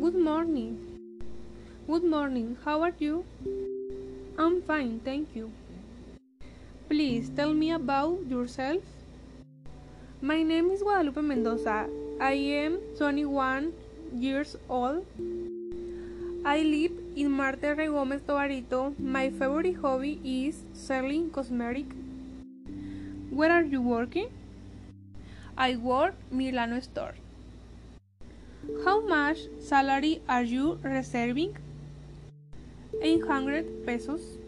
morning. Good morning. How are you? I'm fine, thank you. Please tell me about yourself. My name is Guadalupe Mendoza. I am 21 years old. I live in Marte R. Gómez Tobarito. My favorite hobby is selling cosmetic. Where are you working? I work Milano store. How much salary are you receiving? 800 pesos.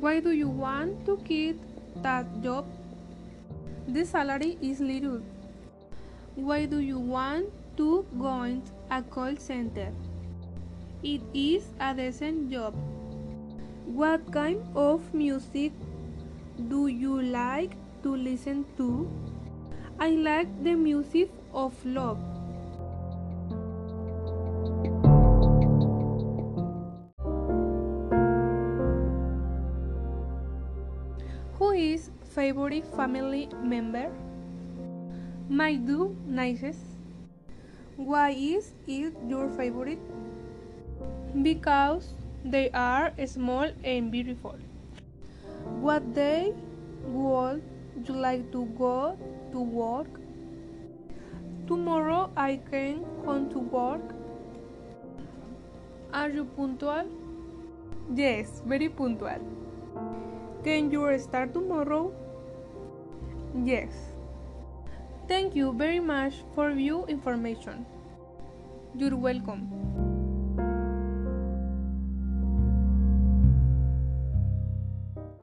Why do you want to quit that job? The salary is little. Why do you want to go in a call center? It is a decent job. What kind of music do you like to listen to? I like the music of love. Who is favorite family member? My two nieces. Why is it your favorite? Because they are small and beautiful. What day would you like to go to work? Tomorrow I can come to work. Are you punctual? Yes, very punctual. Can you start tomorrow? Yes. Thank you very much for your information. You're welcome.